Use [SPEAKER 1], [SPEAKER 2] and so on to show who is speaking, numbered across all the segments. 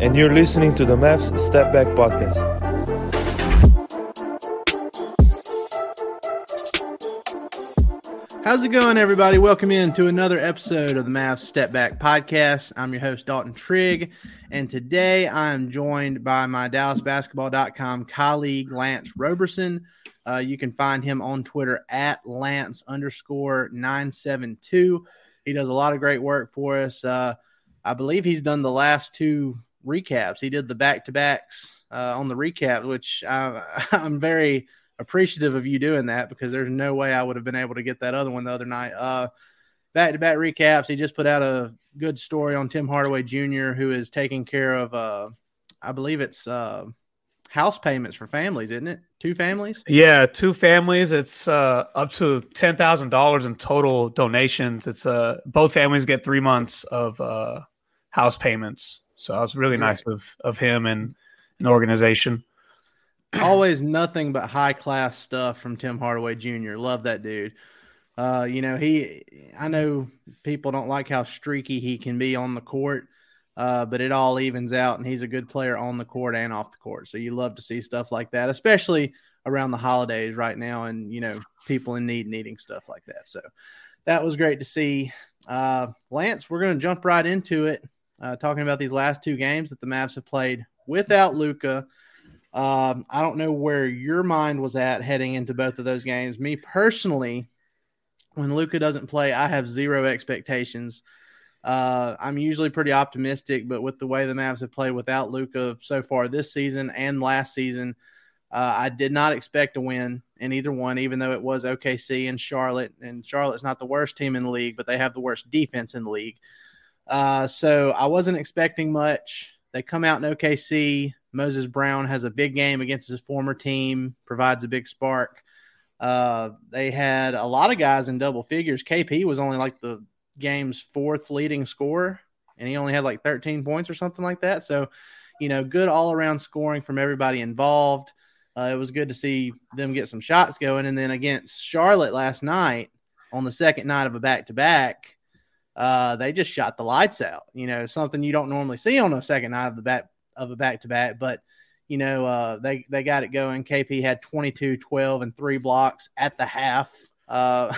[SPEAKER 1] And you're listening to the Mavs Step Back Podcast.
[SPEAKER 2] How's it going, everybody? Welcome in to another episode of the Mavs Step Back Podcast. I'm your host, Dalton Trigg, and today I'm joined by my DallasBasketball.com colleague, Lance Roberson. Uh, you can find him on Twitter at Lance underscore 972. He does a lot of great work for us. Uh, I believe he's done the last two recaps. He did the back to backs uh, on the recap, which I, I'm very appreciative of you doing that because there's no way I would have been able to get that other one the other night. Back to back recaps. He just put out a good story on Tim Hardaway Jr., who is taking care of, uh, I believe it's uh, house payments for families, isn't it? Two families?
[SPEAKER 3] Yeah, two families. It's uh, up to ten thousand dollars in total donations. It's uh, both families get three months of uh, house payments. So it's really nice of of him and an organization
[SPEAKER 2] always nothing but high class stuff from Tim Hardaway Jr. Love that dude. Uh, you know, he, I know people don't like how streaky he can be on the court, uh, but it all evens out, and he's a good player on the court and off the court. So you love to see stuff like that, especially around the holidays right now, and you know, people in need needing stuff like that. So that was great to see. Uh, Lance, we're going to jump right into it, uh, talking about these last two games that the Mavs have played without Luka. Um, I don't know where your mind was at heading into both of those games. Me personally, when Luka doesn't play, I have zero expectations. Uh, I'm usually pretty optimistic, but with the way the Mavs have played without Luka so far this season and last season, uh, I did not expect to win in either one, even though it was OKC and Charlotte. And Charlotte's not the worst team in the league, but they have the worst defense in the league. Uh, so I wasn't expecting much. They come out in OKC. Moses Brown has a big game against his former team, provides a big spark. Uh, they had a lot of guys in double figures. KP was only like the game's fourth leading scorer, and he only had like 13 points or something like that. So, you know, good all around scoring from everybody involved. Uh, it was good to see them get some shots going. And then against Charlotte last night on the second night of a back to back, they just shot the lights out. You know, something you don't normally see on a second night of the back of a back to back, but you know, uh, they they got it going. KP had 22, 12, and three blocks at the half. Uh,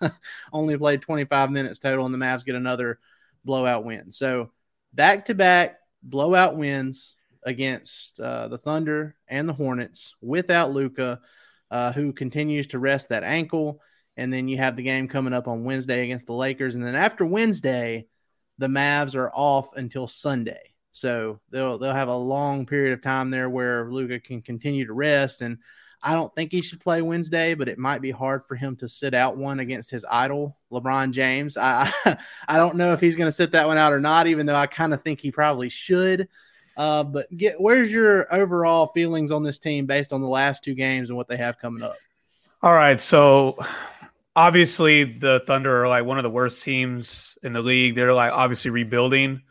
[SPEAKER 2] only played 25 minutes total, and the Mavs get another blowout win. So back to back blowout wins against uh, the Thunder and the Hornets without Luka, uh, who continues to rest that ankle. And then you have the game coming up on Wednesday against the Lakers, and then after Wednesday, the Mavs are off until Sunday. So they'll they'll have a long period of time there where Luka can continue to rest. And I don't think he should play Wednesday, but it might be hard for him to sit out one against his idol, LeBron James. I I don't know if he's going to sit that one out or not, even though I kind of think he probably should. Uh, but get where's your overall feelings on this team based on the last two games and what they have coming up?
[SPEAKER 3] All right, so obviously the Thunder are like one of the worst teams in the league. They're like obviously rebuilding.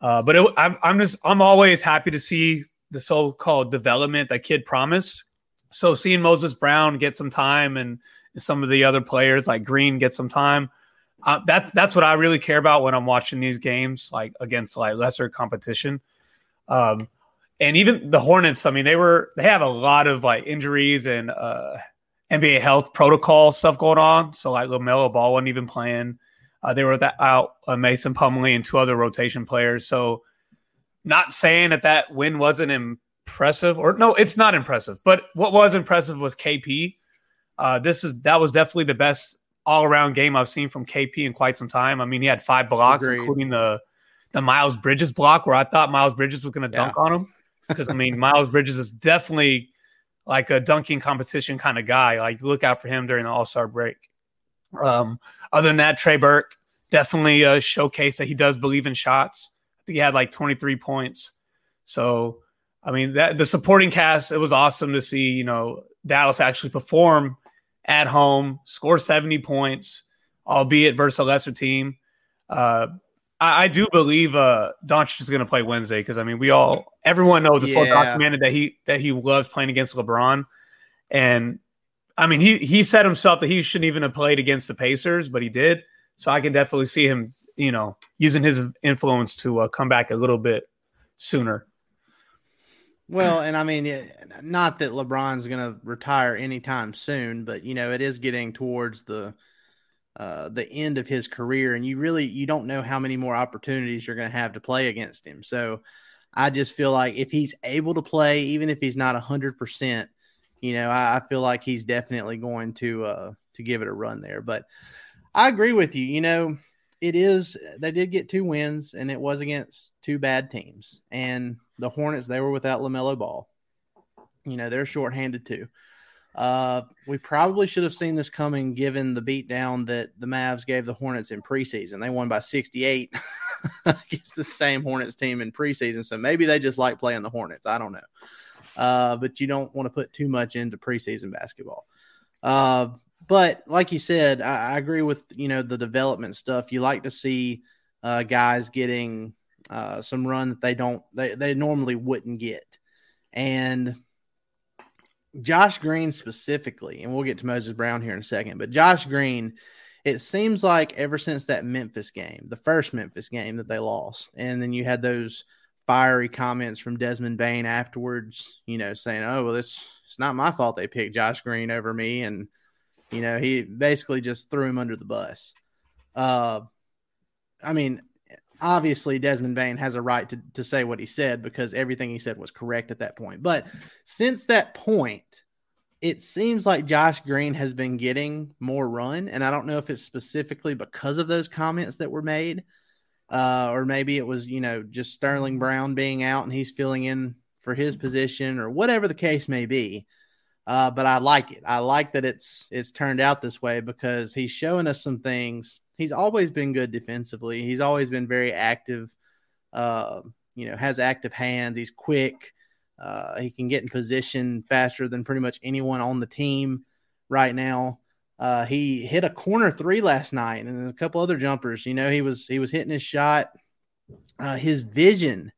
[SPEAKER 3] Uh, but it, I'm, I'm just I'm always happy to see the so-called development that Kidd promised. So seeing Moses Brown get some time and some of the other players like Green get some time. Uh, that's that's what I really care about when I'm watching these games, like against like lesser competition. Um, and even the Hornets, I mean, they were they have a lot of like injuries and uh, NBA health protocol stuff going on. So like LaMelo Ball wasn't even playing. Uh, they were that out uh, Mason Plumlee and two other rotation players. So not saying that that win wasn't impressive, or no, it's not impressive. But what was impressive was KP. Uh, this is that was definitely the best all around game I've seen from KP in quite some time. I mean, he had five blocks, Agreed. including the the Miles Bridges block, where I thought Miles Bridges was going to dunk yeah. on him. Because I mean, Miles Bridges is definitely like a dunking competition kind of guy. Like look out for him during the All Star break. Um, other than that, Trey Burke definitely a showcase that he does believe in shots. I think he had like 23 points. So, I mean, that the supporting cast, it was awesome to see, you know, Dallas actually perform at home, score 70 points, albeit versus a lesser team. Uh, I, I, do believe uh, Doncic is going to play Wednesday because I mean, we all, everyone knows it's yeah. well documented that he that he loves playing against LeBron, and I mean, he he said himself that he shouldn't even have played against the Pacers, but he did. So I can definitely see him, you know, using his influence to uh, come back a little bit sooner.
[SPEAKER 2] Well, and I mean, not that LeBron's going to retire anytime soon, but you know, it is getting towards the uh, the end of his career, and you really you don't know how many more opportunities you're going to have to play against him. So, I just feel like if he's able to play, even if he's not hundred percent, you know, I, I, feel like he's definitely going to uh, to give it a run there. But I agree with you. You know, it is they did get two wins, and it was against two bad teams. And the Hornets, they were without LaMelo Ball. You know, they're shorthanded too. Uh, we probably should have seen this coming given the beatdown that the Mavs gave the Hornets in preseason. They won by 68 against the same Hornets team in preseason. So maybe they just like playing the Hornets. I don't know. Uh, but you don't want to put too much into preseason basketball. Uh, but like you said, I, I, agree with you know the development stuff. You like to see uh, guys getting uh, some run that they don't they, they normally wouldn't get, and Josh Green specifically, and we'll get to Moses Brown here in a second. But Josh Green, it seems like ever since that Memphis game, the first Memphis game that they lost, and then you had those fiery comments from Desmond Bane afterwards, you know, saying, "Oh, well, this it's not my fault they picked Josh Green over me," and you know, he basically just threw him under the bus. Uh, I mean, obviously Desmond Bane has a right to, to say what he said because everything he said was correct at that point. But since that point, it seems like Josh Green has been getting more run. And I don't know if it's specifically because of those comments that were made, uh, or maybe it was, you know, just Sterling Brown being out and he's filling in for his position or whatever the case may be. Uh, but I like it. I like that it's it's turned out this way because he's showing us some things. He's always been good defensively. He's always been very active. Uh, you know, has active hands. He's quick. Uh, he can get in position faster than pretty much anyone on the team right now. Uh, he hit a corner three last night and a couple other jumpers. You know, he was he was hitting his shot. Uh, his vision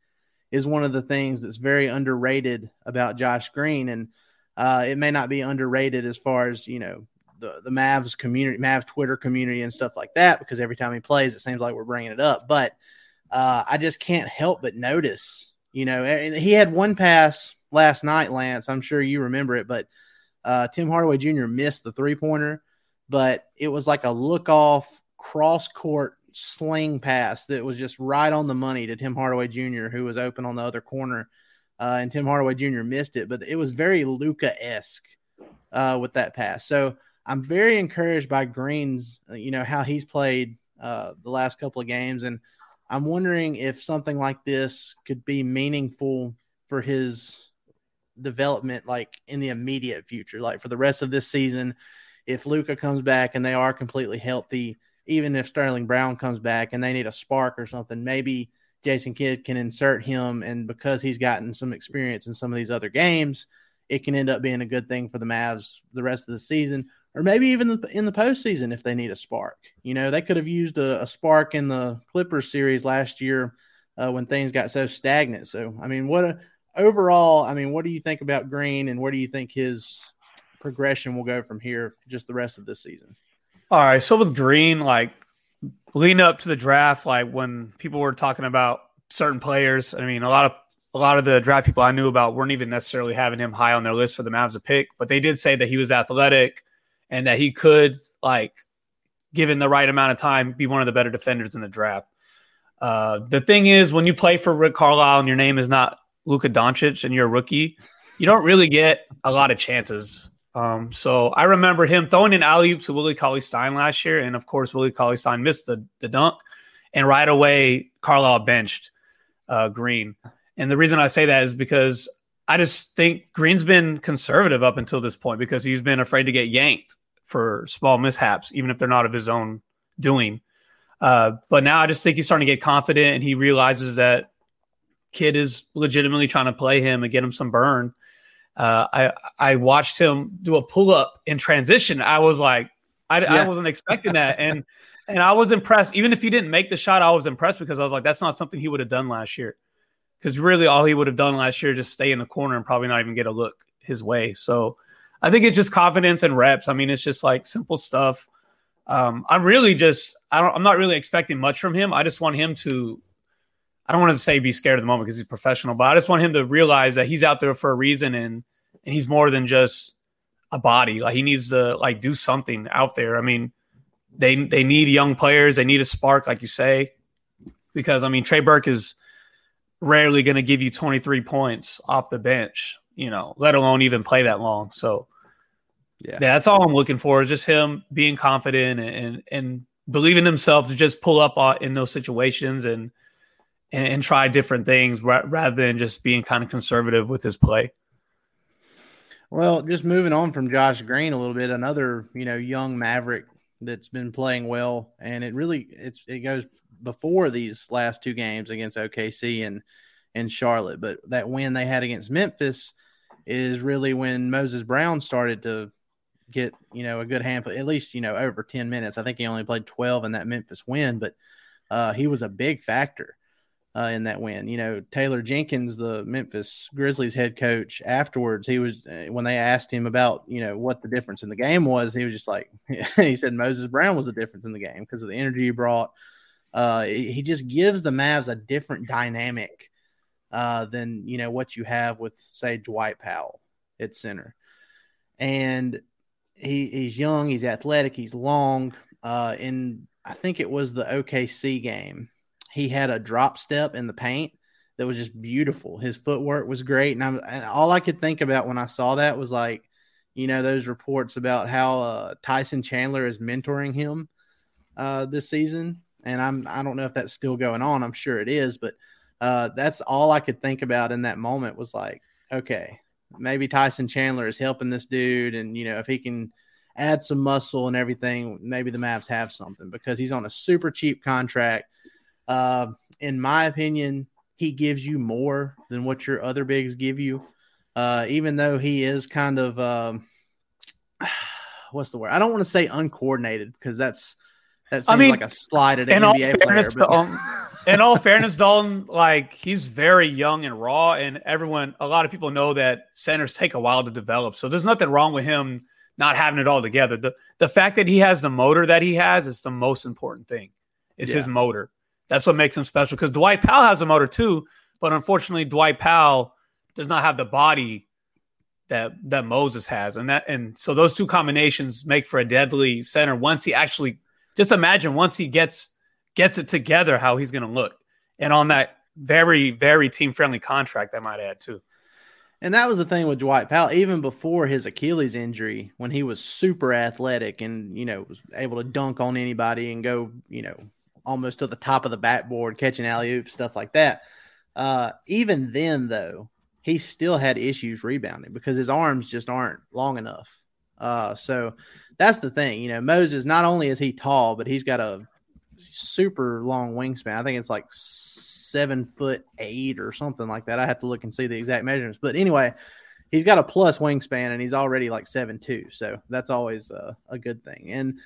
[SPEAKER 2] is one of the things that's very underrated about Josh Green, and uh, it may not be underrated as far as you know the the Mavs community, Mavs Twitter community, and stuff like that. Because every time he plays, it seems like we're bringing it up. But uh, I just can't help but notice, you know, and he had one pass last night, Lance. I'm sure you remember it, but uh, Tim Hardaway Jr. missed the three pointer, but it was like a look off cross court sling pass that was just right on the money to Tim Hardaway Jr., who was open on the other corner uh, and Tim Hardaway Jr. missed it, but it was very Luka esque uh, with that pass. So I'm very encouraged by Green's, uh, you know, how he's played uh, the last couple of games, and I'm wondering if something like this could be meaningful for his development, like in the immediate future, like for the rest of this season. If Luka comes back and they are completely healthy, even if Sterling Brown comes back and they need a spark or something, maybe Jason Kidd can insert him, and because he's gotten some experience in some of these other games, it can end up being a good thing for the Mavs the rest of the season, or maybe even in the postseason if they need a spark. You know, they could have used a, a spark in the Clippers series last year uh, when things got so stagnant. So, I mean, what a, overall, I mean, what do you think about Green, and where do you think his progression will go from here just the rest of this season.
[SPEAKER 3] All right. So with Green, like leading up to the draft, like when people were talking about certain players, I mean, a lot of a lot of the draft people I knew about weren't even necessarily having him high on their list for the Mavs to pick, but they did say that he was athletic and that he could, like, given the right amount of time, be one of the better defenders in the draft. Uh, the thing is, when you play for Rick Carlisle and your name is not Luka Doncic and you're a rookie, you don't really get a lot of chances. Um, so I remember him throwing an alley oop to Willie Cauley Stein last year, and of course Willie Cauley Stein missed the, the dunk, and right away Carlisle benched uh, Green. And the reason I say that is because I just think Green's been conservative up until this point because he's been afraid to get yanked for small mishaps, even if they're not of his own doing. Uh, but now I just think he's starting to get confident, and he realizes that Kidd is legitimately trying to play him and get him some burn. Uh, I I watched him do a pull up in transition. I was like, I, yeah. I wasn't expecting that, and and I was impressed. Even if he didn't make the shot, I was impressed because I was like, that's not something he would have done last year. Because really, all he would have done last year is just stay in the corner and probably not even get a look his way. So I think it's just confidence and reps. I mean, it's just like simple stuff. Um, I'm really just I don't I'm not really expecting much from him. I just want him to I don't want to say be scared of the moment because he's professional, but I just want him to realize that he's out there for a reason and and he's more than just a body. Like he needs to like do something out there. I mean, they they need young players. They need a spark, like you say, because I mean Trey Burke is rarely going to give you 23 points off the bench, you know, let alone even play that long. So yeah, yeah that's all I'm looking for is just him being confident and and, and believing himself to just pull up uh, in those situations and and, and try different things rather than just being kind of conservative with his play.
[SPEAKER 2] Well, just moving on from Josh Green a little bit, another you know young Maverick that's been playing well, and it really it's it goes before these last two games against OKC and and Charlotte, but that win they had against Memphis is really when Moses Brown started to get you know a good handful, at least you know over ten minutes. I think he only played twelve in that Memphis win, but uh, he was a big factor uh, in that win. You know, Taylor Jenkins, the Memphis Grizzlies head coach, afterwards, he was uh, when they asked him about you know what the difference in the game was, he was just like he said Moses Brown was the difference in the game because of the energy he brought. Uh, he just gives the Mavs a different dynamic uh, than you know what you have with say Dwight Powell at center, and he, he's young, he's athletic, he's long. Uh, in I think it was the OKC game he had a drop step in the paint that was just beautiful. His footwork was great, and, and all I could think about when I saw that was like, you know, those reports about how uh, Tyson Chandler is mentoring him uh, this season, and I'm I don't know if that's still going on. I'm sure it is, but uh, that's all I could think about in that moment was like, okay, maybe Tyson Chandler is helping this dude, and you know, if he can add some muscle and everything, maybe the Mavs have something because he's on a super cheap contract uh, in my opinion, he gives you more than what your other bigs give you. Uh, even though he is kind of um, what's the word? I don't want to say uncoordinated because that's that seems I mean, like a slide at an NBA player. But...
[SPEAKER 3] Um, in all fairness, Dalton, like he's very young and raw, and everyone, a lot of people know that centers take a while to develop. So there's nothing wrong with him not having it all together. The the fact that he has the motor that he has is the most important thing. It's yeah. his motor. That's what makes him special because Dwight Powell has a motor too, but unfortunately, Dwight Powell does not have the body that that Moses has, and that and so those two combinations make for a deadly center. Once he actually, just imagine once he gets gets it together, how he's going to look, and on that very very team friendly contract, I might add too.
[SPEAKER 2] And that was the thing with Dwight Powell, even before his Achilles injury, when he was super athletic and you know was able to dunk on anybody and go you know almost to the top of the backboard, catching alley oops, stuff like that. Uh, even then, though, he still had issues rebounding because his arms just aren't long enough. Uh, so that's the thing. You know, Moses, not only is he tall, but he's got a super long wingspan. I think it's like seven foot eight or something like that. I have to look and see the exact measurements. But anyway, he's got a plus wingspan and he's already like seven two. So that's always a, a good thing. And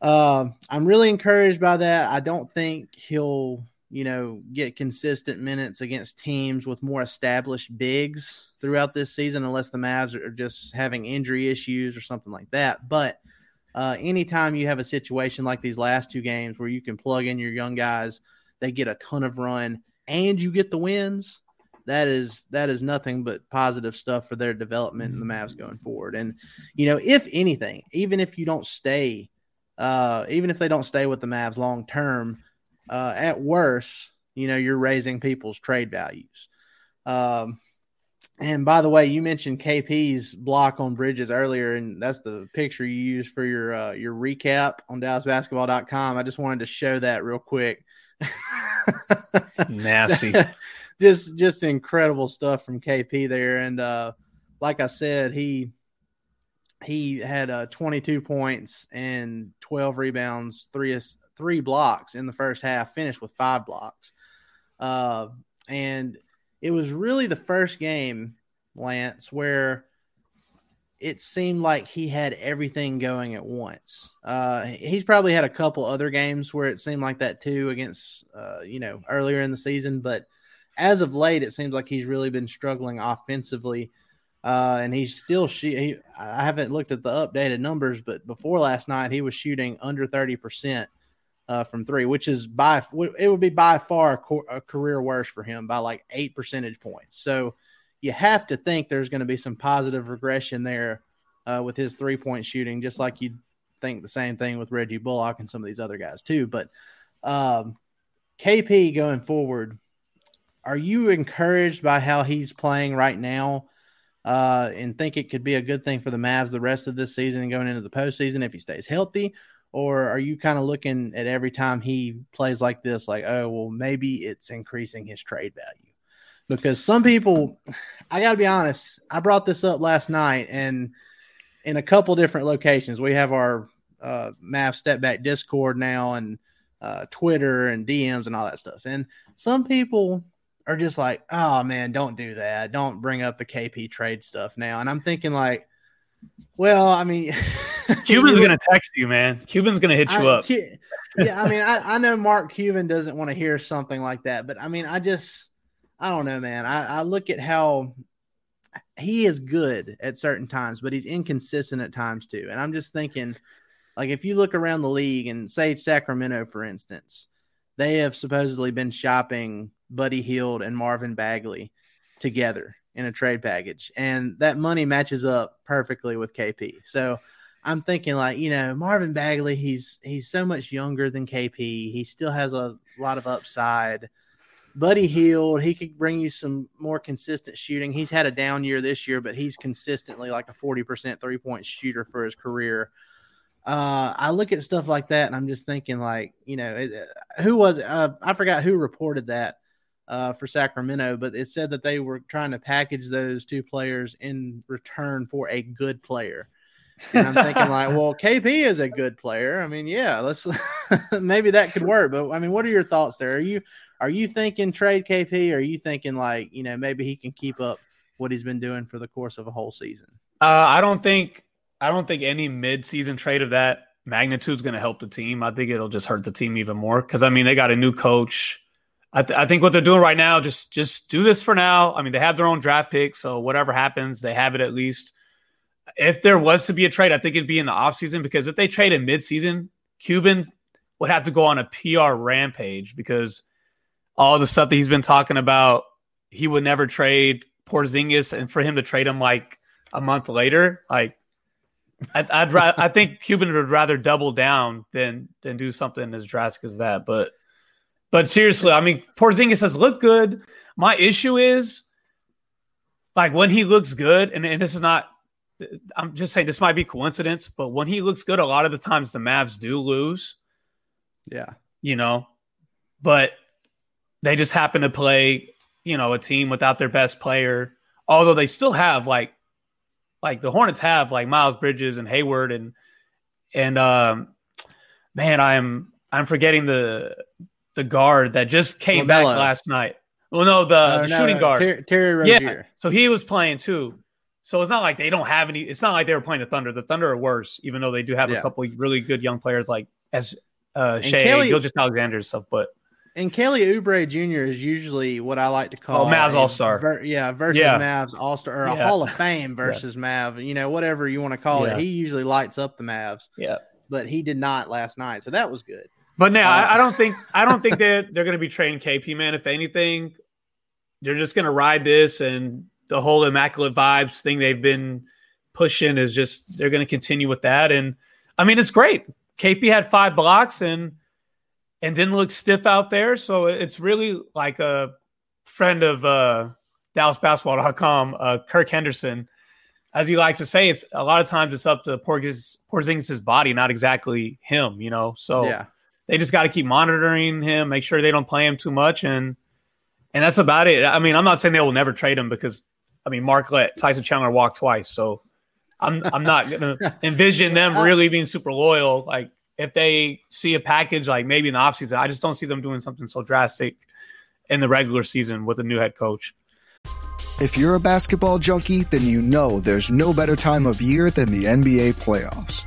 [SPEAKER 2] uh, I'm really encouraged by that. I don't think he'll you know, get consistent minutes against teams with more established bigs throughout this season, unless the Mavs are just having injury issues or something like that. But uh, anytime you have a situation like these last two games where you can plug in your young guys, they get a ton of run, and you get the wins. That is that is nothing but positive stuff for their development in the Mavs going forward. And you know, if anything, even if you don't stay, uh, even if they don't stay with the Mavs long term, uh, at worst, you know, you're raising people's trade values. Um, and by the way, you mentioned KP's block on Bridges earlier, and that's the picture you use for your uh, your recap on DallasBasketball.com. I just wanted to show that real quick.
[SPEAKER 3] Nasty.
[SPEAKER 2] just just incredible stuff from KP there, and uh, like I said, he he had uh, 22 points and 12 rebounds, three three blocks in the first half. Finished with five blocks, uh, and it was really the first game, Lance, where it seemed like he had everything going at once. Uh, he's probably had a couple other games where it seemed like that too against, uh, you know, earlier in the season. But as of late, it seems like he's really been struggling offensively. Uh, and he's still. He, I haven't looked at the updated numbers, but before last night, he was shooting under thirty percent uh, from three, which is by it would be by far a, co- a, career worst for him by like eight percentage points. So you have to think there's going to be some positive regression there uh, with his three point shooting, just like you think the same thing with Reggie Bullock and some of these other guys too. But um, KP going forward, are you encouraged by how he's playing right now? Uh, and think it could be a good thing for the Mavs the rest of this season and going into the postseason if he stays healthy? Or are you kind of looking at every time he plays like this like oh well maybe it's increasing his trade value. Because some people i gotta be honest i brought this up last night and in a couple different locations. We have our uh, step back discord now and uh, twitter and dms and all that stuff. And some people are just like oh man don't do that. Don't bring up the kp trade stuff now. And i'm thinking like well, I mean,
[SPEAKER 3] Cuban's gonna text you, man. Cuban's gonna hit you
[SPEAKER 2] I,
[SPEAKER 3] up.
[SPEAKER 2] yeah, I mean, I, I know Mark Cuban doesn't want to hear something like that, but I mean, I just, I don't know, man. I, I look at how he is good at certain times, but he's inconsistent at times too. And I'm just thinking, like, if you look around the league and say Sacramento, for instance, they have supposedly been shopping Buddy Hield and Marvin Bagley together in a trade package, and that money matches up perfectly with KP. So I'm thinking like, you know, Marvin Bagley, he's he's so much younger than KP. He still has a lot of upside. Buddy Hield, he could bring you some more consistent shooting. He's had a down year this year, but he's consistently like a 40% three point shooter for his career. Uh, I look at stuff like that and I'm just thinking, like, you know, it, who was, uh, I forgot who reported that uh, for Sacramento, but it said that they were trying to package those two players in return for a good player. And I'm thinking like, well, KP is a good player. I mean, yeah, let's maybe that could work. But I mean, what are your thoughts there? Are you are you thinking trade KP? Or are you thinking like, you know, maybe he can keep up what he's been doing for the course of a whole season?
[SPEAKER 3] Uh, I don't think I don't think any mid-season trade of that magnitude is going to help the team. I think it'll just hurt the team even more because I mean they got a new coach. I, th- I, think what they're doing right now, just just do this for now. I mean, they have their own draft pick, so whatever happens, they have it at least. If there was to be a trade, I think it'd be in the offseason because if they trade in midseason, Cuban would have to go on a PR rampage because all the stuff that he's been talking about, he would never trade Porzingis, and for him to trade him like a month later, like I'd, I'd ra- I think Cuban would rather double down than than do something as drastic as that, but. But seriously, I mean, Porzingis has looked good. My issue is like when he looks good, and, and this is not, I'm just saying this might be coincidence, but when he looks good, a lot of the times the Mavs do lose.
[SPEAKER 2] Yeah.
[SPEAKER 3] You know, but they just happen to play, you know, a team without their best player, although they still have like, like the Hornets have like Miles Bridges and Hayward and, and, um, man, I'm, I'm forgetting the the guard that just came back last night. Well, no, the, uh, the no, shooting no, guard
[SPEAKER 2] Ter- Terry Rozier. Yeah,
[SPEAKER 3] so he was playing too. So it's not like they don't have any. It's not like they were playing the Thunder. The Thunder are worse, even though they do have yeah. a couple really good young players like as uh, Shai, Kelly, Gilgeous Alexander stuff. But
[SPEAKER 2] and Kelly Oubre Jr. is usually what I like to call
[SPEAKER 3] oh, Mavs All Star.
[SPEAKER 2] ver- yeah, versus
[SPEAKER 3] Yeah.
[SPEAKER 2] Mavs All Star or a
[SPEAKER 3] Yeah.
[SPEAKER 2] Hall of Fame versus Mav. You know, whatever you want to call it. He usually lights up the Mavs,
[SPEAKER 3] Yeah.
[SPEAKER 2] but he did not last night, so that was good.
[SPEAKER 3] But now
[SPEAKER 2] Uh,
[SPEAKER 3] I, I don't think I don't think that they're going to be trading KP. Man, if anything, they're just going to ride this, and the whole immaculate vibes thing they've been pushing is just they're going to continue with that. And I mean, it's great. KP had five blocks and and didn't look stiff out there, so it's really like a friend of uh, DallasBasketball.com, uh, Kirk Henderson. As he likes to say, it's a lot of times it's up to Porzingis, Porzingis' body, not exactly him. You know, so
[SPEAKER 2] yeah,
[SPEAKER 3] they just got to keep monitoring him, make sure they don't play him too much, and and that's about it. I mean, I'm not saying they will never trade him because I mean, Mark let Tyson Chandler walk twice, so I'm I'm not gonna envision them really being super loyal. Like if they see a package like maybe in the offseason, I just don't see them doing something so drastic in the regular season with a new head coach.
[SPEAKER 4] If you're a basketball junkie, then you know there's no better time of year than the NBA playoffs.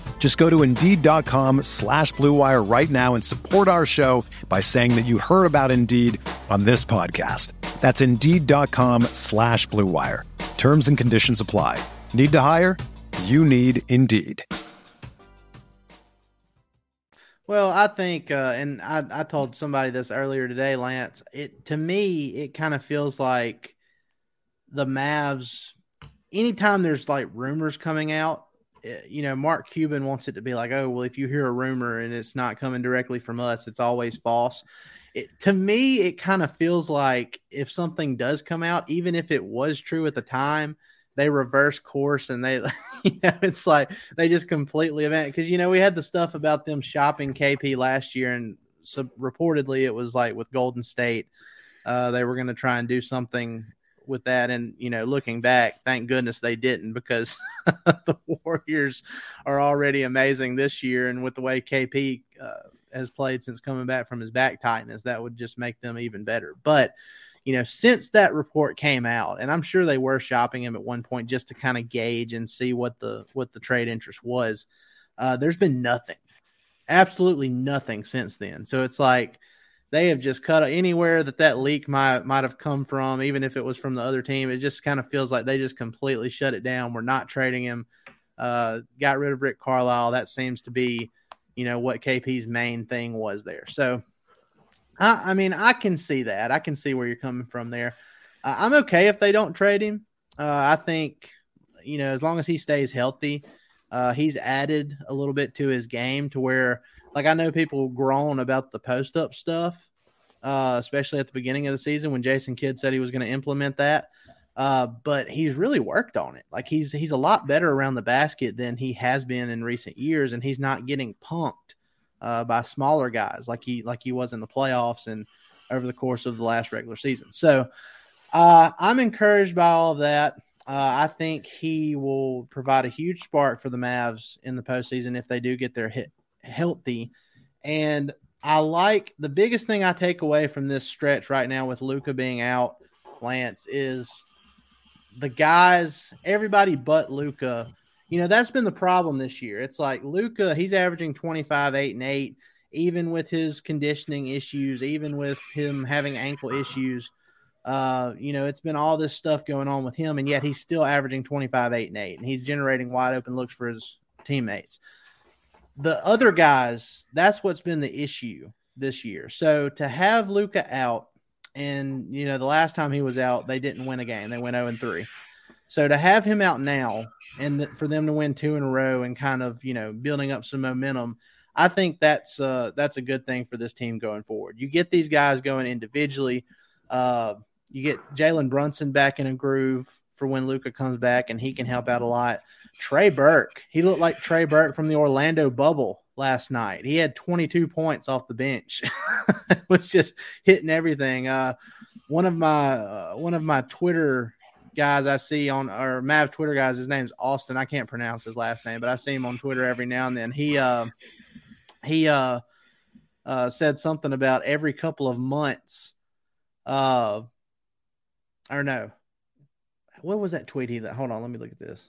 [SPEAKER 5] Just go to Indeed.com slash Blue Wire right now and support our show by saying that you heard about Indeed on this podcast. That's Indeed.com slash Blue Wire. Terms and conditions apply. Need to hire? You need Indeed.
[SPEAKER 2] Well, I think, uh, and I, I told somebody this earlier today, Lance. It to me, it kind of feels like the Mavs. Anytime there's like rumors coming out, you know, Mark Cuban wants it to be like, oh, well, if you hear a rumor and it's not coming directly from us, it's always false. It, to me, it kind of feels like if something does come out, even if it was true at the time, they reverse course and they, you know, it's like they just completely event because you know we had the stuff about them shopping KP last year and so reportedly it was like with Golden State, uh, they were going to try and do something with that. And you know looking back thank goodness they didn't because the warriors are already amazing this year. And with the way kp uh, has played since coming back from his back tightness that would just make them even better. But you know since that report came out and i'm sure they were shopping him at one point just to kind of gauge and see what the what the trade interest was uh, there's been nothing absolutely nothing since then. So it's like they have just cut anywhere that that leak might might have come from, even if it was from the other team. It just kind of feels like they just completely shut it down. We're not trading him. Uh, got rid of Rick Carlisle. That seems to be, you know, what KP's main thing was there. So, I, I mean, I can see that. I can see where you're coming from there. Uh, I'm okay if they don't trade him. Uh, I think, you know, as long as he stays healthy, uh, he's added a little bit to his game to where like I know people groan about the post up stuff, uh, especially at the beginning of the season when Jason Kidd said he was going to implement that. Uh, but he's really worked on it. Like he's he's a lot better around the basket than he has been in recent years, and he's not getting punked uh, by smaller guys like he like he was in the playoffs and over the course of the last regular season. So uh, I'm encouraged by all of that. Uh, I think he will provide a huge spark for the Mavs in the postseason if they do get their hit healthy. And I like the biggest thing I take away from this stretch right now with Luka being out, Lance, is the guys, everybody but Luka. You know, that's been the problem this year. It's like Luka, he's averaging 25, 8, and 8, even with his conditioning issues, even with him having ankle issues. Uh, you know, it's been all this stuff going on with him, and yet he's still averaging 25, 8, and 8, and he's generating wide open looks for his teammates. The other guys, that's what's been the issue this year. So to have Luka out, and you know, the last time he was out, they didn't win a game. They went 0 and 3. So to have him out now and th- for them to win two in a row and kind of, you know, building up some momentum, I think that's uh that's a good thing for this team going forward. You get these guys going individually. Uh, you get Jalen Brunson back in a groove for when Luka comes back, and he can help out a lot. Trey Burke, he looked like Trey Burke from the Orlando bubble last night. He had 22 points off the bench, was just hitting everything. Uh, one of my uh, one of my Twitter guys I see on or Mav Twitter guys, his name's Austin. I can't pronounce his last name, but I see him on Twitter every now and then. He uh, he uh, uh, said something about every couple of months. Uh, I don't no, what was that tweet he that? Hold on, let me look at this.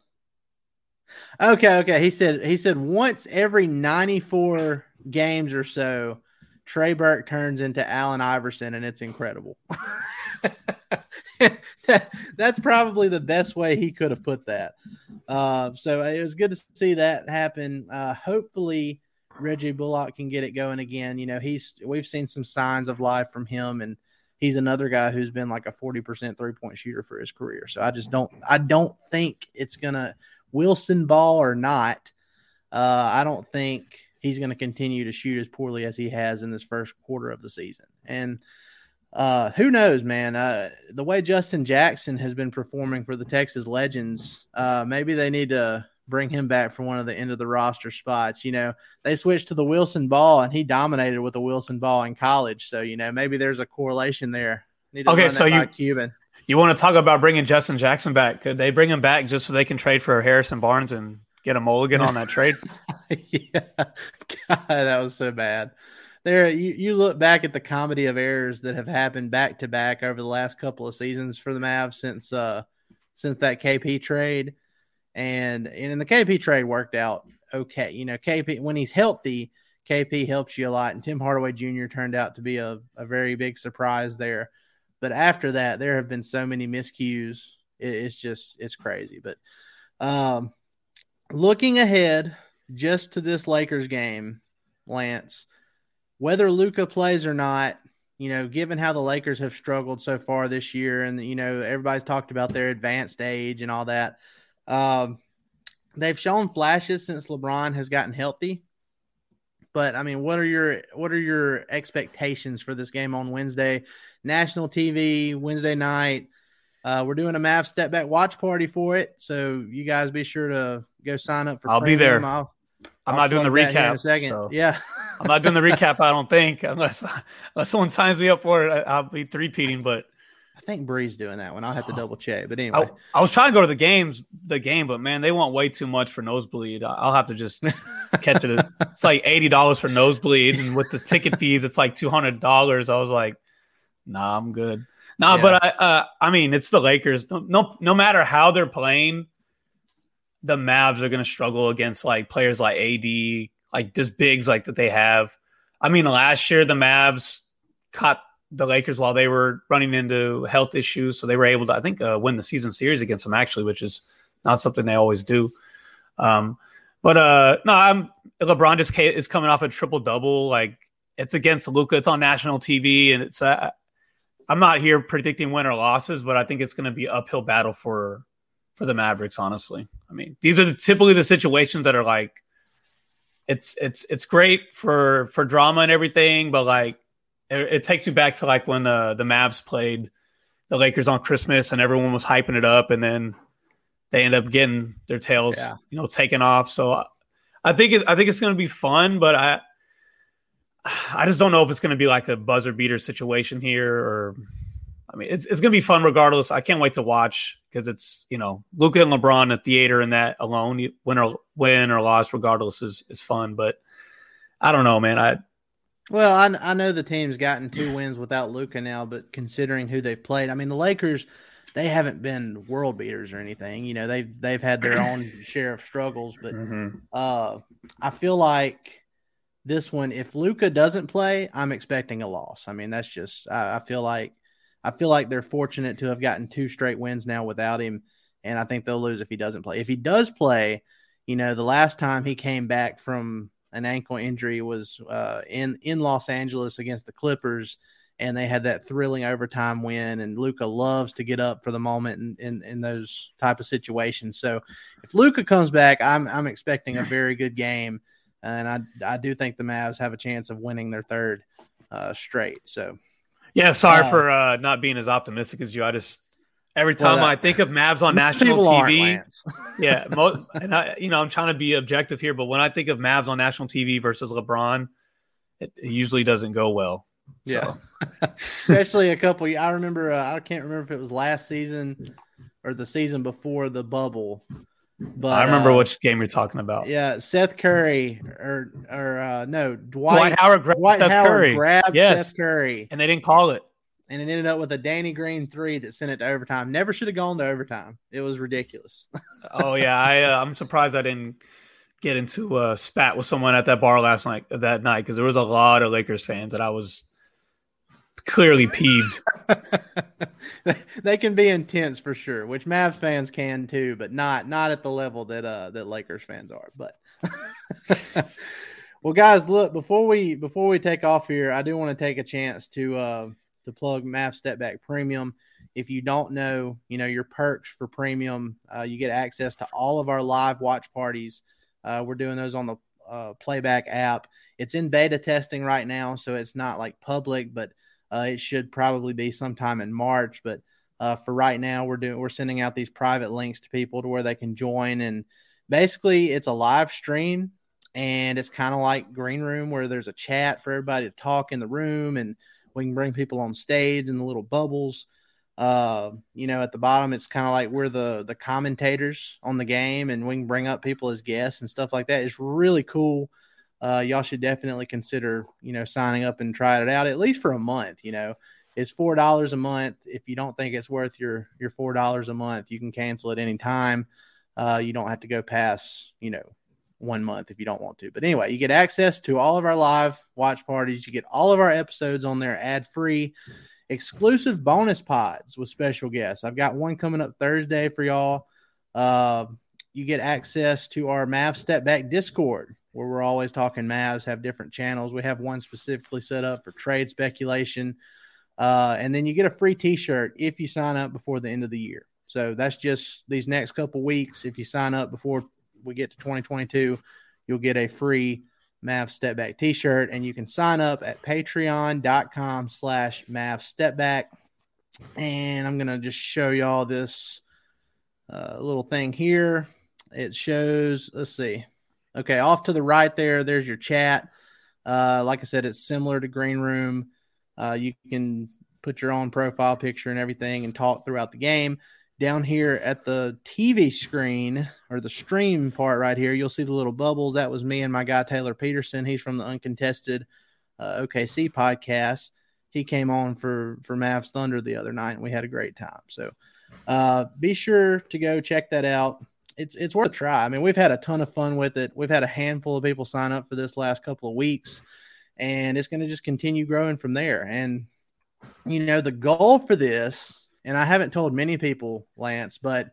[SPEAKER 2] Okay, okay. He said he said once every 94 games or so, Trey Burke turns into Allen Iverson, and it's incredible. that, that's probably the best way he could have put that. Uh, so it was good to see that happen. Uh, hopefully, Reggie Bullock can get it going again. You know, he's we've seen some signs of life from him, and he's another guy who's been like a forty percent three point shooter for his career. So I just don't I don't think it's gonna Wilson ball or not. Uh, I don't think he's going to continue to shoot as poorly as he has in this first quarter of the season. And uh, who knows, man? Uh, the way Justin Jackson has been performing for the Texas Legends, uh, maybe they need to bring him back for one of the end of the roster spots. You know, they switched to the Wilson ball, and he dominated with the Wilson ball in college. So you know, maybe there's a correlation there.
[SPEAKER 3] okay, so you Cuban. You want to talk about bringing Justin Jackson back? Could they bring him back just so they can trade for Harrison Barnes and get a mulligan on that trade?
[SPEAKER 2] yeah, God, that was so bad there you, you look back at the comedy of errors that have happened back to back over the last couple of seasons for the Mavs since uh since that KP trade. And and the KP trade worked out okay. You know, KP when he's healthy, KP helps you a lot. And Tim Hardaway Jr. turned out to be a, a very big surprise there. But after that, there have been so many miscues. It, it's just it's crazy. But um looking ahead just to this Lakers game, Lance, whether Luka plays or not, you know, given how the Lakers have struggled so far this year, and you know everybody's talked about their advanced age and all that, um, they've shown flashes since LeBron has gotten healthy. But I mean, what are your what are your expectations for this game on Wednesday? National TV Wednesday night. Uh, we're doing a Mav step back watch party for it, so you guys be sure to go sign up for.
[SPEAKER 3] I'll premium. be there. I'll, I'm I'll not doing the recap. In a
[SPEAKER 2] second. So. Yeah.
[SPEAKER 3] I'm not doing the recap. I don't think unless unless someone signs me up for it, I'll be three peating. But
[SPEAKER 2] I think Bree's doing that one. I'll have to double check. But anyway,
[SPEAKER 3] I, I, was trying to go to the games, the game, but man, they want way too much for nosebleed. I'll have to just catch it. It's like eighty dollars for nosebleed, and with the ticket fees, it's like two hundred dollars. I was like, nah, I'm good. Nah, yeah. but I, uh, I mean, it's the Lakers. No, no, no matter how they're playing, the Mavs are going to struggle against like players like AD, like just bigs like that they have. I mean, last year the Mavs caught the Lakers while they were running into health issues, so they were able to, I think, uh, win the season series against them actually, which is not something they always do. Um, but uh, no, I'm LeBron just is coming off a triple double. Like it's against Luka. it's on national TV, and it's. Uh, I'm not here predicting win or losses, but I think it's going to be uphill battle for for the Mavericks. Honestly, I mean, these are the, typically the situations that are like it's it's it's great for for drama and everything, but like it, it takes me back to like when uh, the Mavs played the Lakers on Christmas and everyone was hyping it up, and then they end up getting their tails,
[SPEAKER 2] Yeah.
[SPEAKER 3] you know, taken off. So I think it, I think it's going to be fun, but I I just don't know if it's going to be like a buzzer beater situation here, or I mean, it's it's going to be fun regardless. I can't wait to watch because it's you know Luka and LeBron at theater and that alone, win or win or loss, regardless is is fun. But I don't know, man. I
[SPEAKER 2] Well, I, I know the team's gotten two wins without Luka now, but considering who they've played, I mean the Lakers, they haven't been world beaters or anything. You know, they've they've had their own share of struggles, but uh, I feel like this one, if Luka doesn't play, I'm expecting a loss. I mean, that's just I, I feel like I feel like they're fortunate to have gotten two straight wins now without him, and I think they'll lose if he doesn't play. If he does play, you know, the last time he came back from an ankle injury was uh, in in Los Angeles against the Clippers, and they had that thrilling overtime win. And Luka loves to get up for the moment in, in, in those type of situations. So if Luka comes back, I'm I'm expecting a very good game, and I I do think the Mavs have a chance of winning their third uh, straight. So
[SPEAKER 3] yeah, sorry
[SPEAKER 2] Uh,
[SPEAKER 3] for uh, not being as optimistic as you. I just every
[SPEAKER 2] Well,
[SPEAKER 3] time
[SPEAKER 2] that-
[SPEAKER 3] I think of Mavs on national TV, yeah, mo- and I, you know, I'm trying to be objective here, but when I think of Mavs on national TV versus LeBron, it, it usually doesn't go well. So,
[SPEAKER 2] Yeah. especially a couple. I remember. Uh, I can't remember if it was last season or the season before the bubble. But
[SPEAKER 3] I remember
[SPEAKER 2] uh,
[SPEAKER 3] which game you're talking about.
[SPEAKER 2] Yeah, Seth Curry or or uh, no
[SPEAKER 3] Dwight,
[SPEAKER 2] Dwight
[SPEAKER 3] Howard grabbed
[SPEAKER 2] Dwight
[SPEAKER 3] Steph
[SPEAKER 2] Howard
[SPEAKER 3] Curry,
[SPEAKER 2] grabbed
[SPEAKER 3] Yes.
[SPEAKER 2] Seth Curry,
[SPEAKER 3] and they didn't call it.
[SPEAKER 2] And it ended up with a Danny Green three that sent it to overtime. Never should have gone to overtime. It was ridiculous.
[SPEAKER 3] Oh yeah, I uh, I'm surprised I didn't get into a spat with someone at that bar last night that night because there was a lot of Lakers fans that I was clearly peeved.
[SPEAKER 2] they can be intense for sure, which Mavs fans can too, but not not at the level that uh that Lakers fans are. But well, guys, look before we before we take off here, I do want to take a chance to uh to plug Mav Step Back Premium. If you don't know, you know your perks for premium, uh, you get access to all of our live watch parties. Uh, we're doing those on the uh, playback app. It's in beta testing right now, so it's not like public, but uh, it should probably be sometime in March, but uh, for right now, we're doing we're sending out these private links to people to where they can join, and basically, it's a live stream, and it's kind of like Green Room where there's a chat for everybody to talk in the room, and we can bring people on stage in the little bubbles. Uh, you know, at the bottom, it's kind of like we're the the commentators on the game, and we can bring up people as guests and stuff like that. It's really cool uh, y'all should definitely consider, you know, signing up and trying it out at least for a month. You know, it's four dollars a month. If you don't think it's worth your your four dollars a month, you can cancel at any time. Uh, you don't have to go past, you know, one month if you don't want to. But anyway, you get access to all of our live watch parties. You get all of our episodes on there ad free, exclusive bonus pods with special guests. I've got one coming up Thursday for y'all. Uh, you get access to our Mav Step Back Discord where we're always talking Mavs, have different channels. We have one specifically set up for trade speculation. Uh, and then you get a free t shirt if you sign up before the end of the year. So that's just these next couple weeks. If you sign up before we get to 2022, you'll get a free Mav Step Back t shirt. And you can sign up at patreon.com slash Mav Step Back. And I'm going to just show y'all this uh, little thing here. It shows, let's see. Okay, off to the right there, there's your chat. Uh, like I said, it's similar to Green Room. Uh, you can put your own profile picture and everything and talk throughout the game. Down here at the TV screen or the stream part right here, you'll see the little bubbles. That was me and my guy Taylor Peterson. He's from the Uncontested uh, OKC podcast. He came on for for Mavs Thunder the other night, and we had a great time. So uh, be sure to go check that out it's it's worth a try. I mean, we've had a ton of fun with it. We've had a handful of people sign up for this last couple of weeks, and it's going to just continue growing from there. And you know, the goal for this, and I haven't told many people, Lance, but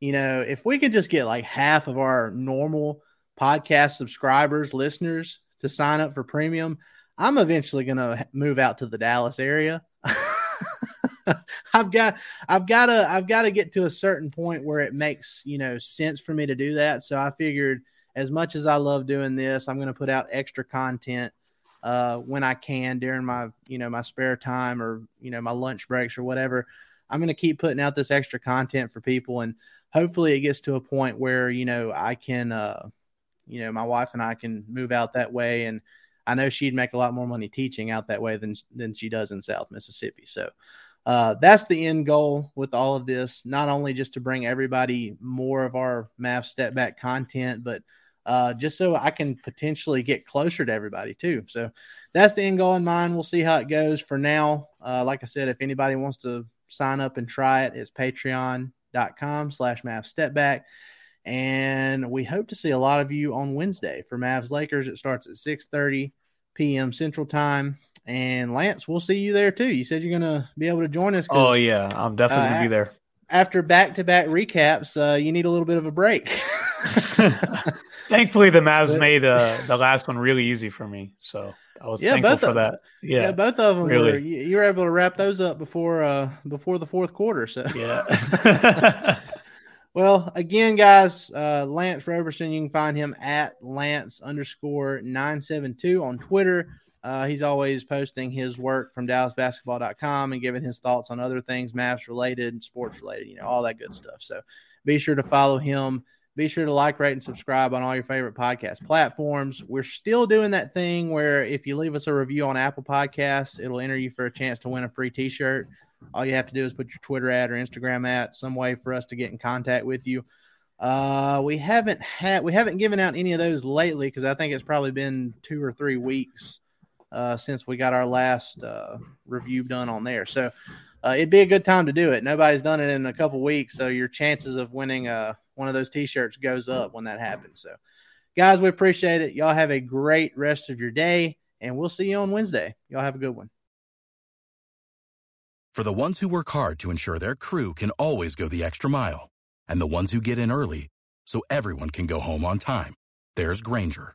[SPEAKER 2] you know, if we could just get like half of our normal podcast subscribers, listeners to sign up for premium, I'm eventually going to move out to the Dallas area. I've got I've got to I've got to get to a certain point where it makes, you know, sense for me to do that. So I figured as much as I love doing this, I'm going to put out extra content uh when I can during my, you know, my spare time or, you know, my lunch breaks or whatever. I'm going to keep putting out this extra content for people, and hopefully it gets to a point where you know I can, uh, you know, my wife and I can move out that way, and I know she'd make a lot more money teaching out that way than than she does in South Mississippi. So uh, that's the end goal with all of this. Not only just to bring everybody more of our Mavs step back content, but uh, just so I can potentially get closer to everybody too. So that's the end goal in mind. We'll see how it goes. For now, uh, like I said, if anybody wants to sign up and try it, it's patreon.com slash Mavs step back. And we hope to see a lot of you on Wednesday for Mavs Lakers. It starts at 6 30 p.m. Central Time. And Lance, we'll see you there too. You said you're going to be able to join us.
[SPEAKER 3] Oh, yeah. I'm definitely uh, going to be there.
[SPEAKER 2] After back to back recaps, uh, you need a little bit of a break.
[SPEAKER 3] Thankfully, the Mavs but, made uh, the last one really easy for me. So I was yeah, thankful for that. Yeah.
[SPEAKER 2] yeah, both of them really. were. You, you, were able to wrap those up before uh, before the fourth quarter. So
[SPEAKER 3] yeah.
[SPEAKER 2] Well, again, guys, uh, Lance Roberson, you can find him at Lance underscore 972 on Twitter. Uh, he's always posting his work from DallasBasketball.com and giving his thoughts on other things, Mavs related, sports related, you know, all that good stuff. So be sure to follow him. Be sure to like, rate, and subscribe on all your favorite podcast platforms. We're still doing that thing where if you leave us a review on Apple Podcasts, it'll enter you for a chance to win a free t shirt. All you have to do is put your Twitter ad or Instagram at some way for us to get in contact with you. Uh, we haven't had we haven't given out any of those lately because I think it's probably been two or three weeks uh, since we got our last uh, review done on there. So uh, it'd be a good time to do it. Nobody's done it in a couple weeks, so your chances of winning uh, one of those T-shirts goes up when that happens. So, guys, we appreciate it. Y'all have a great rest of your day, and we'll see you on Wednesday. Y'all have a good one.
[SPEAKER 6] For the ones who work hard to ensure their crew can always go the extra mile, and the ones who get in early so everyone can go home on time, there's Grainger,